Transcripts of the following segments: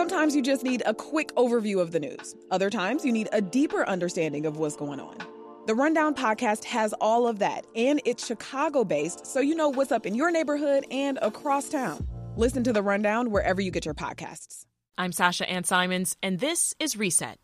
Sometimes you just need a quick overview of the news. Other times you need a deeper understanding of what's going on. The Rundown podcast has all of that, and it's Chicago based, so you know what's up in your neighborhood and across town. Listen to The Rundown wherever you get your podcasts. I'm Sasha Ann Simons, and this is Reset.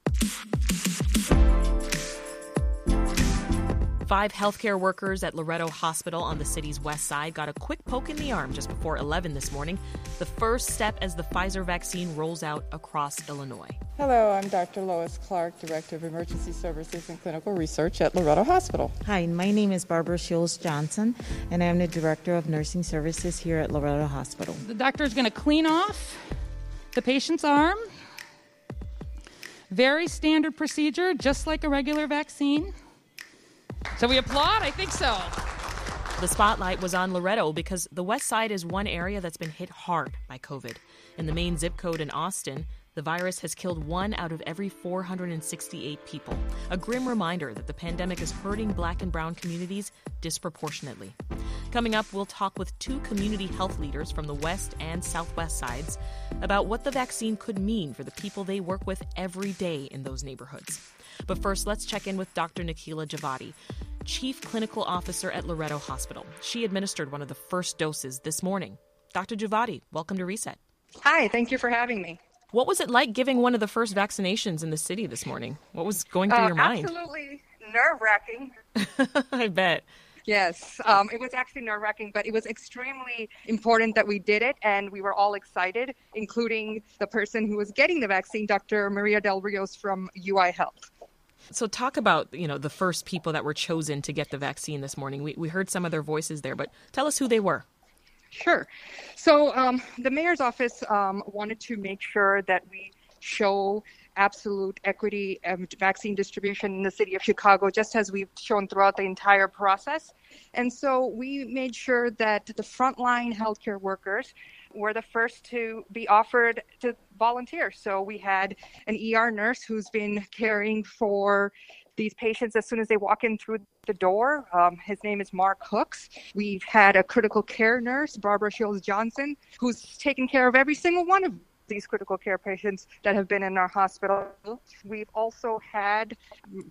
Five healthcare workers at Loretto Hospital on the city's west side got a quick poke in the arm just before 11 this morning, the first step as the Pfizer vaccine rolls out across Illinois. Hello, I'm Dr. Lois Clark, Director of Emergency Services and Clinical Research at Loretto Hospital. Hi, my name is Barbara Schulz Johnson, and I'm the Director of Nursing Services here at Loretto Hospital. The doctor is going to clean off the patient's arm. Very standard procedure, just like a regular vaccine. So we applaud? I think so. The spotlight was on Loretto because the West Side is one area that's been hit hard by COVID. In the main zip code in Austin, the virus has killed one out of every 468 people. A grim reminder that the pandemic is hurting black and brown communities disproportionately. Coming up, we'll talk with two community health leaders from the west and southwest sides about what the vaccine could mean for the people they work with every day in those neighborhoods. But first, let's check in with Dr. Nikhila Juvvadi, Chief Clinical Officer at Loretto Hospital. She administered one of the first doses this morning. Dr. Juvvadi, welcome to Reset. Hi, thank you for having me. What was it like giving one of the first vaccinations in the city this morning? What was going through uh, your mind? Absolutely nerve wracking. I bet. Yes, um, it was actually nerve wracking, but it was extremely important that we did it, and we were all excited, including the person who was getting the vaccine, Dr. Marina Del Rios from UI Health. So talk about, you know, the first people that were chosen to get the vaccine this morning. We, we heard some of their voices there, but tell us who they were. Sure. So um, the mayor's office um, wanted to make sure that we show absolute equity and vaccine distribution in the city of Chicago, just as we've shown throughout the entire process. And so we made sure that the frontline healthcare workers were the first to be offered to volunteer. So we had an ER nurse who's been caring for these patients as soon as they walk in through the door. Um, his name is Mark Hooks. We've had a critical care nurse, Barbara Shields Johnson, who's taken care of every single one of these critical care patients that have been in our hospital. We've also had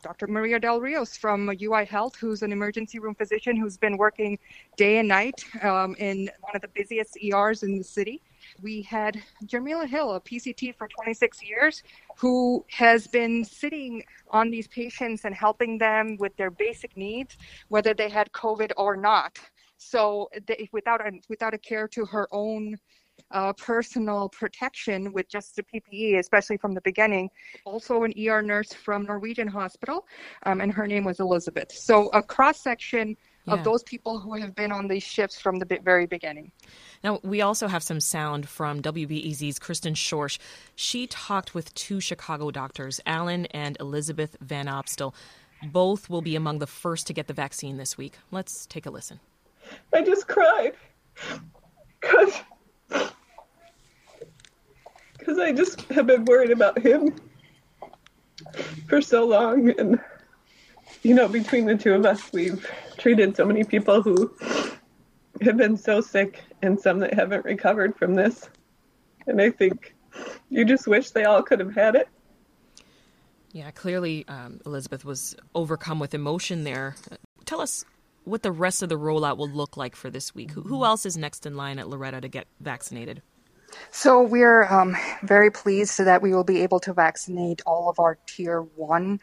Dr. Marina Del Rios from UI Health, who's an emergency room physician who's been working day and night um, in one of the busiest ERs in the city. We had Jamila Hill, a PCT for 26 years, who has been sitting on these patients and helping them with their basic needs, whether they had COVID or not. So, they, without a, without a care to her own uh, personal protection with just the PPE, especially from the beginning. Also, an ER nurse from Norwegian Hospital, um, and her name was Elizabeth. So, a cross section of those people who have been on these shifts from the very beginning. Now, we also have some sound from WBEZ's Kristen Schorsch. She talked with two Chicago doctors, Alan and Elizabeth Van Opstal. Both will be among the first to get the vaccine this week. Let's take a listen. I just cried because because I just have been worried about him for so long and you know between the two of us we've treated so many people who have been so sick and some that haven't recovered from this and I think you just wish they all could have had it. Yeah clearly um, Elizabeth was overcome with emotion there. Tell us what the rest of the rollout will look like for this week who, who else is next in line at Loretto to get vaccinated so we're um, very pleased that we will be able to vaccinate all of our tier one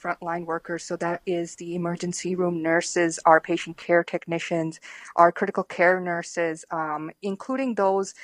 frontline workers. So that is the emergency room nurses, our patient care technicians, our critical care nurses, um, including those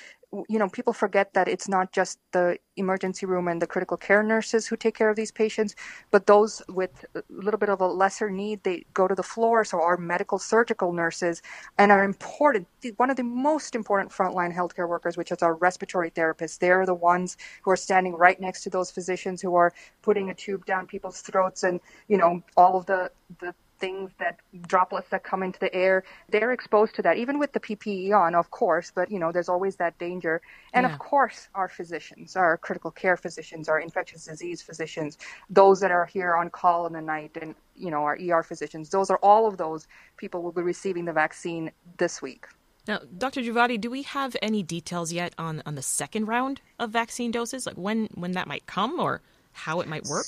you know, people forget that it's not just the emergency room and the critical care nurses who take care of these patients, but those with a little bit of a lesser need, they go to the floor. So our medical surgical nurses and are important, one of the most important frontline healthcare workers, which is our respiratory therapists. They're the ones who are standing right next to those physicians who are putting a tube down people's throats and, you know, all of the, the things that droplets that come into the air, they're exposed to that, even with the PPE on, of course, but you know, there's always that danger. And yeah. of course, our physicians, our critical care physicians, our infectious disease physicians, those that are here on call in the night and, you know, our ER physicians, those are all of those people will be receiving the vaccine this week. Now, Dr. Juvvadi, do we have any details yet on, on the second round of vaccine doses? Like when, when that might come or how it might work?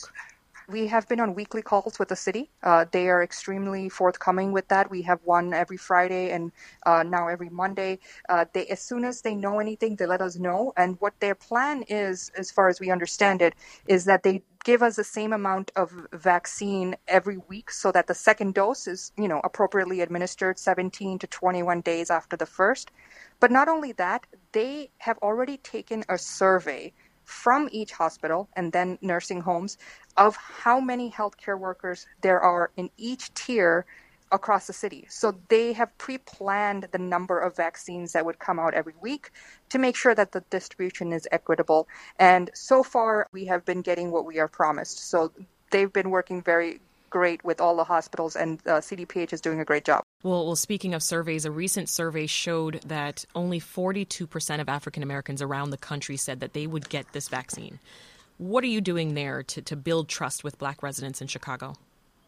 We have been on weekly calls with the city. Uh, they are extremely forthcoming with that. We have one every Friday and uh, now every Monday. Uh, they, as soon as they know anything, they let us know. And what their plan is, as far as we understand it, is that they give us the same amount of vaccine every week so that the second dose is, you know, appropriately administered 17 to 21 days after the first. But not only that, they have already taken a survey from each hospital and then nursing homes of how many healthcare workers there are in each tier across the city. So they have pre planned the number of vaccines that would come out every week to make sure that the distribution is equitable. And so far, we have been getting what we are promised. So they've been working very great with all the hospitals, and uh, CDPH is doing a great job. Well, well, speaking of surveys, a recent survey showed that only 42% of African Americans around the country said that they would get this vaccine. What are you doing there to, to build trust with black residents in Chicago?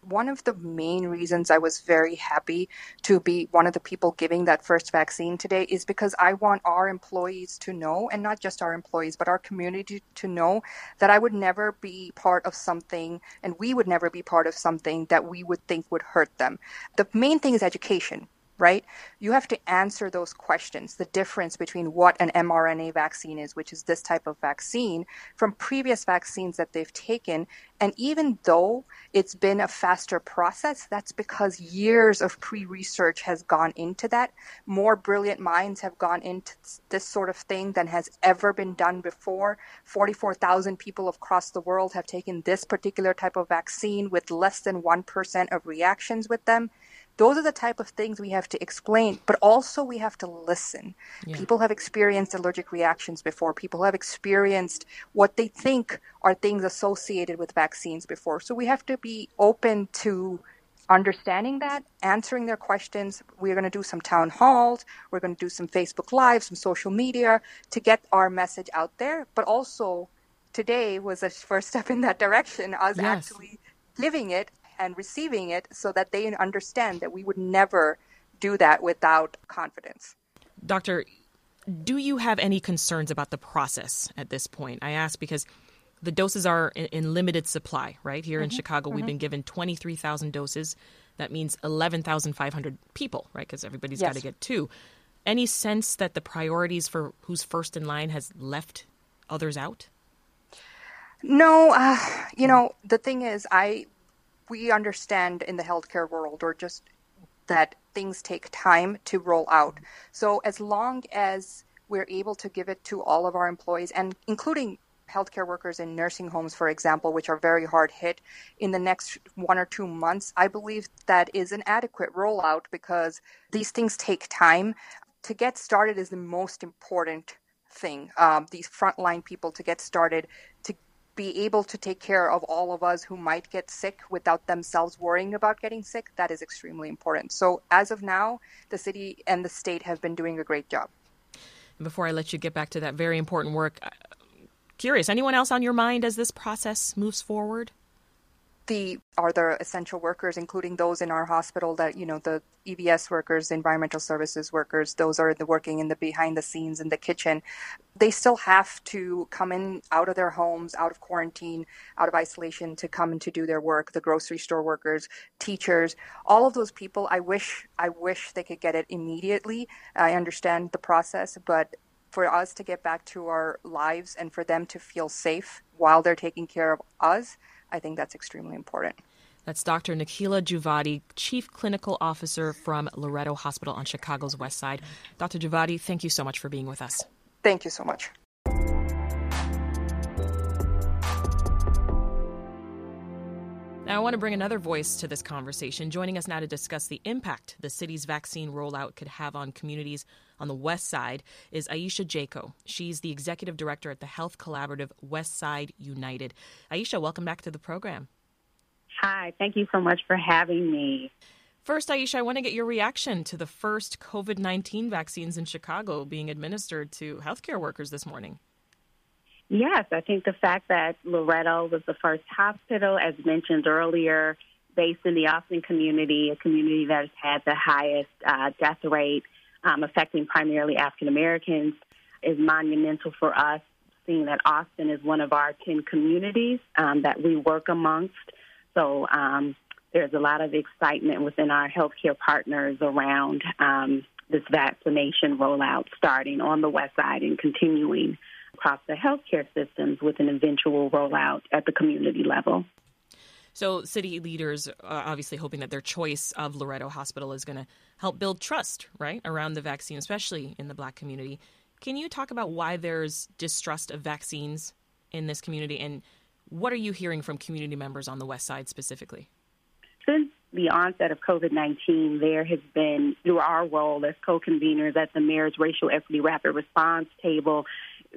One of the main reasons I was very happy to be one of the people giving that first vaccine today is because I want our employees to know, and not just our employees, but our community to know that I would never be part of something, and we would never be part of something that we would think would hurt them. The main thing is education right? You have to answer those questions the difference between what an mRNA vaccine is, which is this type of vaccine, from previous vaccines that they've taken. And even though it's been a faster process, that's because years of pre research has gone into that. More brilliant minds have gone into this sort of thing than has ever been done before. 44,000 people across the world have taken this particular type of vaccine with less than 1% of reactions with them. Those are the type of things we have to explain, but also we have to listen. Yeah. People have experienced allergic reactions before. People have experienced what they think are things associated with vaccines before. So we have to be open to understanding that, answering their questions. We're going to do some town halls. We're going to do some Facebook Live, some social media to get our message out there. But also, today was a first step in that direction. Us yes. actually living it and receiving it so that they understand that we would never do that without confidence. Doctor, do you have any concerns about the process at this point? I ask because the doses are in, limited supply, right? Here mm-hmm. in Chicago, mm-hmm. we've been given 23,000 doses. That means 11,500 people, right? Because everybody's yes. got to get two. Any sense that the priorities for who's first in line has left others out? No, uh, you know, the thing is, I we understand in the healthcare world or just that things take time to roll out. So as long as we're able to give it to all of our employees and including healthcare workers in nursing homes, for example, which are very hard hit in the next one or two months, I believe that is an adequate rollout because these things take time. To get started is the most important thing. Um, these frontline people to get started, to be able to take care of all of us who might get sick without themselves worrying about getting sick, that is extremely important. So, as of now, the city and the state have been doing a great job. Before I let you get back to that very important work, uh, curious, anyone else on your mind as this process moves forward? The are the essential workers, including those in our hospital that you know the EVS workers, environmental services workers, those are the working in the behind the scenes in the kitchen. They still have to come in out of their homes, out of quarantine, out of isolation to come and to do their work. The grocery store workers, teachers, all of those people. I wish I wish they could get it immediately. I understand the process, but for us to get back to our lives and for them to feel safe while they're taking care of us I think that's extremely important. That's Dr. Nikhila Juvvadi, Chief Clinical Officer from Loretto Hospital on Chicago's West Side. Dr. Juvvadi, thank you so much for being with us. Thank you so much. I want to bring another voice to this conversation. Joining us now to discuss the impact the city's vaccine rollout could have on communities on the West Side is Ayesha Jaco. She's the executive director at the health collaborative West Side United. Ayesha, welcome back to the program. Hi, thank you so much for having me. First, Ayesha, I want to get your reaction to the first COVID 19 vaccines in Chicago being administered to healthcare workers this morning. Yes, I think the fact that Loretto was the first hospital, as mentioned earlier, based in the Austin community, a community that has had the highest uh, death rate um, affecting primarily African Americans is monumental for us, seeing that Austin is one of our 10 communities um, that we work amongst. So um, there's a lot of excitement within our healthcare partners around um, this vaccination rollout starting on the west side and continuing across the healthcare systems with an eventual rollout at the community level. So, city leaders are obviously hoping that their choice of Loretto Hospital is going to help build trust, right, around the vaccine, especially in the black community. Can you talk about why there's distrust of vaccines in this community and what are you hearing from community members on the West Side specifically? Since the onset of COVID 19, there has been, through our role as co conveners at the Mayor's Racial Equity Rapid Response Table,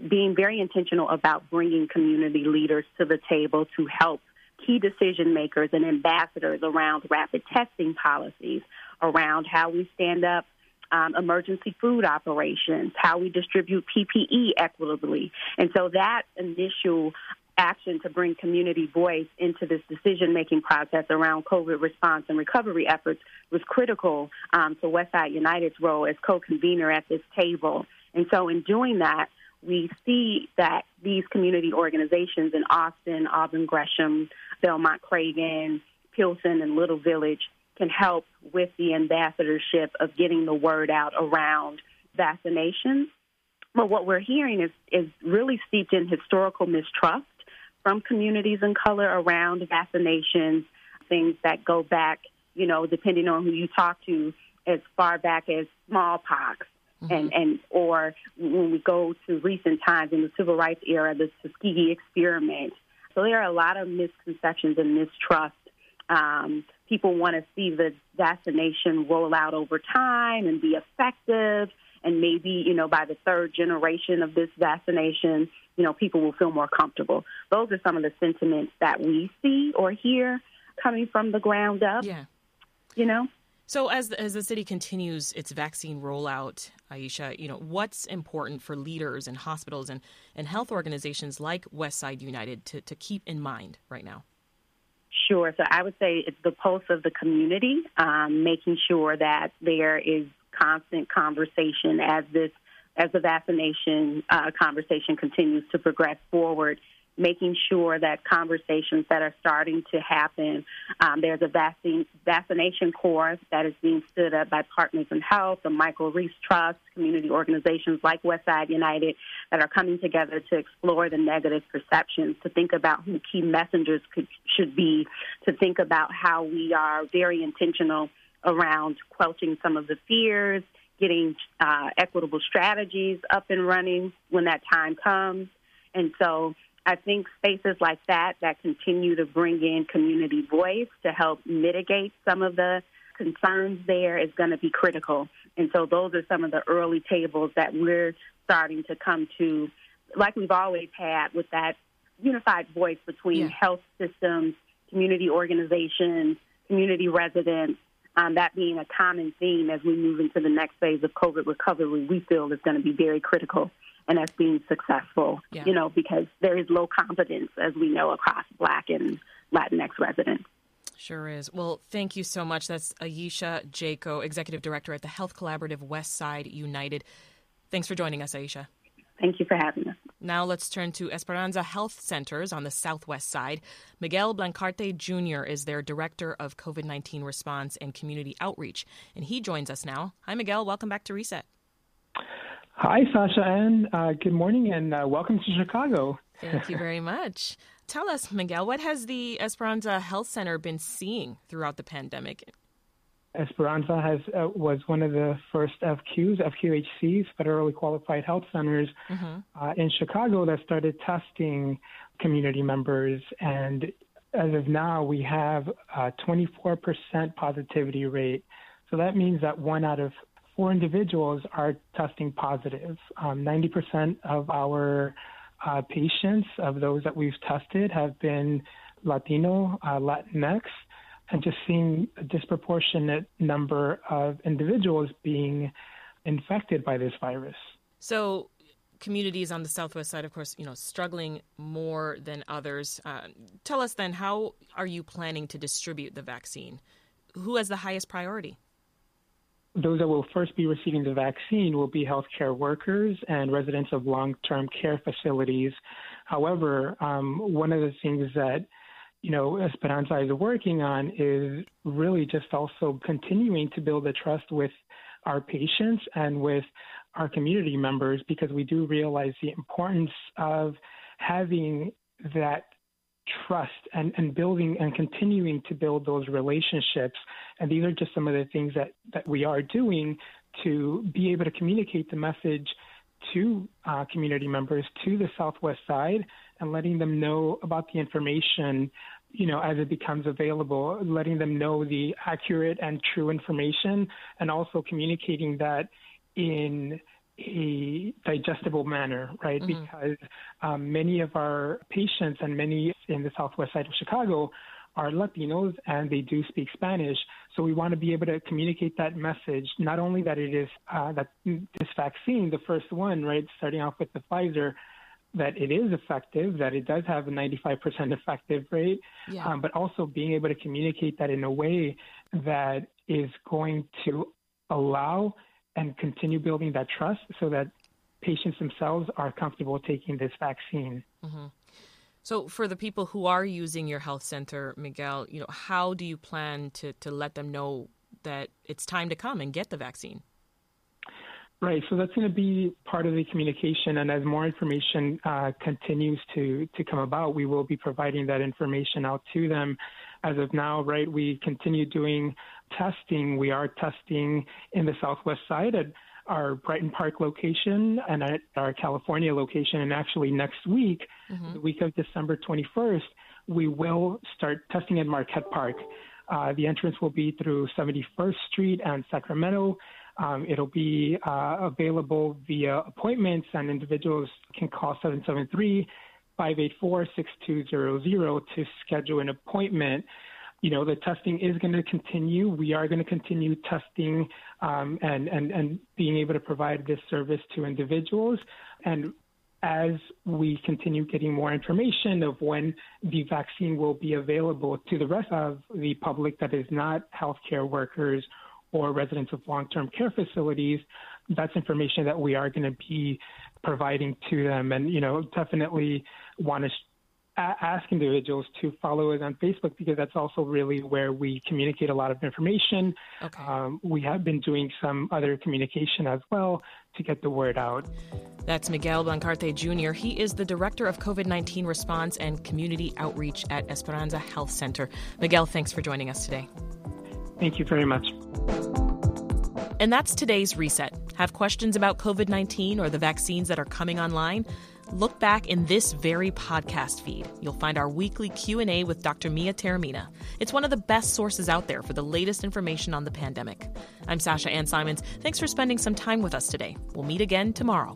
being very intentional about bringing community leaders to the table to help key decision makers and ambassadors around rapid testing policies, around how we stand up um, emergency food operations, how we distribute PPE equitably. And so that initial action to bring community voice into this decision making process around COVID response and recovery efforts was critical um, to Westside United's role as co convenor at this table. And so, in doing that, we see that these community organizations in Austin, Auburn Gresham, Belmont Cragin, Pilsen, and Little Village can help with the ambassadorship of getting the word out around vaccinations. But what we're hearing is, is really steeped in historical mistrust from communities in color around vaccinations, things that go back, you know, depending on who you talk to, as far back as smallpox. Mm-hmm. And, and or when we go to recent times in the civil rights era, the Tuskegee experiment. So there are a lot of misconceptions and mistrust. Um, people want to see the vaccination roll out over time and be effective and maybe you know by the third generation of this vaccination you know people will feel more comfortable those are some of the sentiments that we see or hear coming from the ground up yeah you know so as as the city continues its vaccine rollout Ayesha you know what's important for leaders and hospitals and and health organizations like Westside United to to keep in mind right now Sure. So I would say it's the pulse of the community, um, making sure that there is constant conversation as this as the vaccination uh, conversation continues to progress forward making sure that conversations that are starting to happen, um, there's a vaccine, vaccination course that is being stood up by Partners in Health, the Michael Reese Trust, community organizations like Westside United that are coming together to explore the negative perceptions, to think about who key messengers could, should be, to think about how we are very intentional around quelching some of the fears, getting uh, equitable strategies up and running when that time comes. And so I think spaces like that that continue to bring in community voice to help mitigate some of the concerns there is going to be critical. And so those are some of the early tables that we're starting to come to, like we've always had with that unified voice between yeah. health systems, community organizations, community residents, um, that being a common theme as we move into the next phase of COVID recovery, we feel is going to be very critical and as being successful, yeah. you know, because there is low confidence, as we know, across Black and Latinx residents. Sure is. Well, thank you so much. That's Ayesha Jaco, Executive Director at the Health Collaborative West Side United. Thanks for joining us, Ayesha. Thank you for having us. Now let's turn to Esperanza Health Centers on the southwest side. Miguel Blancarte Jr. is their Director of COVID 19 Response and Community Outreach, and he joins us now. Hi, Miguel. Welcome back to Reset. Hi, Sasha Ann. Uh, good morning and uh, welcome to Chicago. Thank you very much. Tell us, Miguel, what has the Esperanza Health Center been seeing throughout the pandemic? Esperanza has uh, was one of the first FQs, FQHCs, federally qualified health centers mm-hmm. uh, in Chicago that started testing community members. And as of now, we have a 24% positivity rate. So that means that one out of four individuals are testing positive. Um, 90% of our uh, patients, of those that we've tested, have been Latino, uh, Latinx and just seeing a disproportionate number of individuals being infected by this virus. So, communities on the southwest side, of course, you know, struggling more than others. Uh, tell us then, how are you planning to distribute the vaccine? Who has the highest priority? Those that will first be receiving the vaccine will be healthcare workers and residents of long term care facilities. However, um, one of the things that you know, Esperanza is working on is really just also continuing to build the trust with our patients and with our community members because we do realize the importance of having that trust and, and building and continuing to build those relationships. And these are just some of the things that, that we are doing to be able to communicate the message to uh, community members to the Southwest side and letting them know about the information, you know, as it becomes available, letting them know the accurate and true information, and also communicating that in a digestible manner, right? Mm-hmm. Because um, many of our patients and many in the southwest side of Chicago are Latinos and they do speak Spanish. So we want to be able to communicate that message, not only that it is uh, that this vaccine, the first one, right, starting off with the Pfizer, that it is effective, that it does have a 95% effective rate, yeah. um, but also being able to communicate that in a way that is going to allow and continue building that trust so that patients themselves are comfortable taking this vaccine. Mm-hmm. So, for the people who are using your health center, Miguel, you know, how do you plan to, to let them know that it's time to come and get the vaccine? Right. So that's going to be part of the communication, and as more information uh, continues to to come about, we will be providing that information out to them. As of now, right, we continue doing testing. We are testing in the Southwest side at our Brighton Park location and at our California location. And actually, next week, mm-hmm. the week of December 21st, we will start testing at Marquette Park. Uh, the entrance will be through 71st Street and Sacramento. Um, it'll be uh, available via appointments, and individuals can call 773 584 6200 to schedule an appointment you know, the testing is going to continue. We are going to continue testing um, and, and, and being able to provide this service to individuals. And as we continue getting more information of when the vaccine will be available to the rest of the public that is not healthcare workers or residents of long term care facilities, that's information that we are going to be providing to them. And, you know, definitely want to ask individuals to follow us on Facebook because that's also really where we communicate a lot of information. Okay. Um, we have been doing some other communication as well to get the word out. That's Miguel Blancarte Jr. He is the Director of COVID 19 Response and Community Outreach at Esperanza Health Center. Miguel, thanks for joining us today. Thank you very much. And that's today's reset. Have questions about COVID 19 or the vaccines that are coming online? look back in this very podcast feed. You'll find our weekly Q&A with Dr. Mia Taormina. It's one of the best sources out there for the latest information on the pandemic. I'm Sasha Ann Simons. Thanks for spending some time with us today. We'll meet again tomorrow.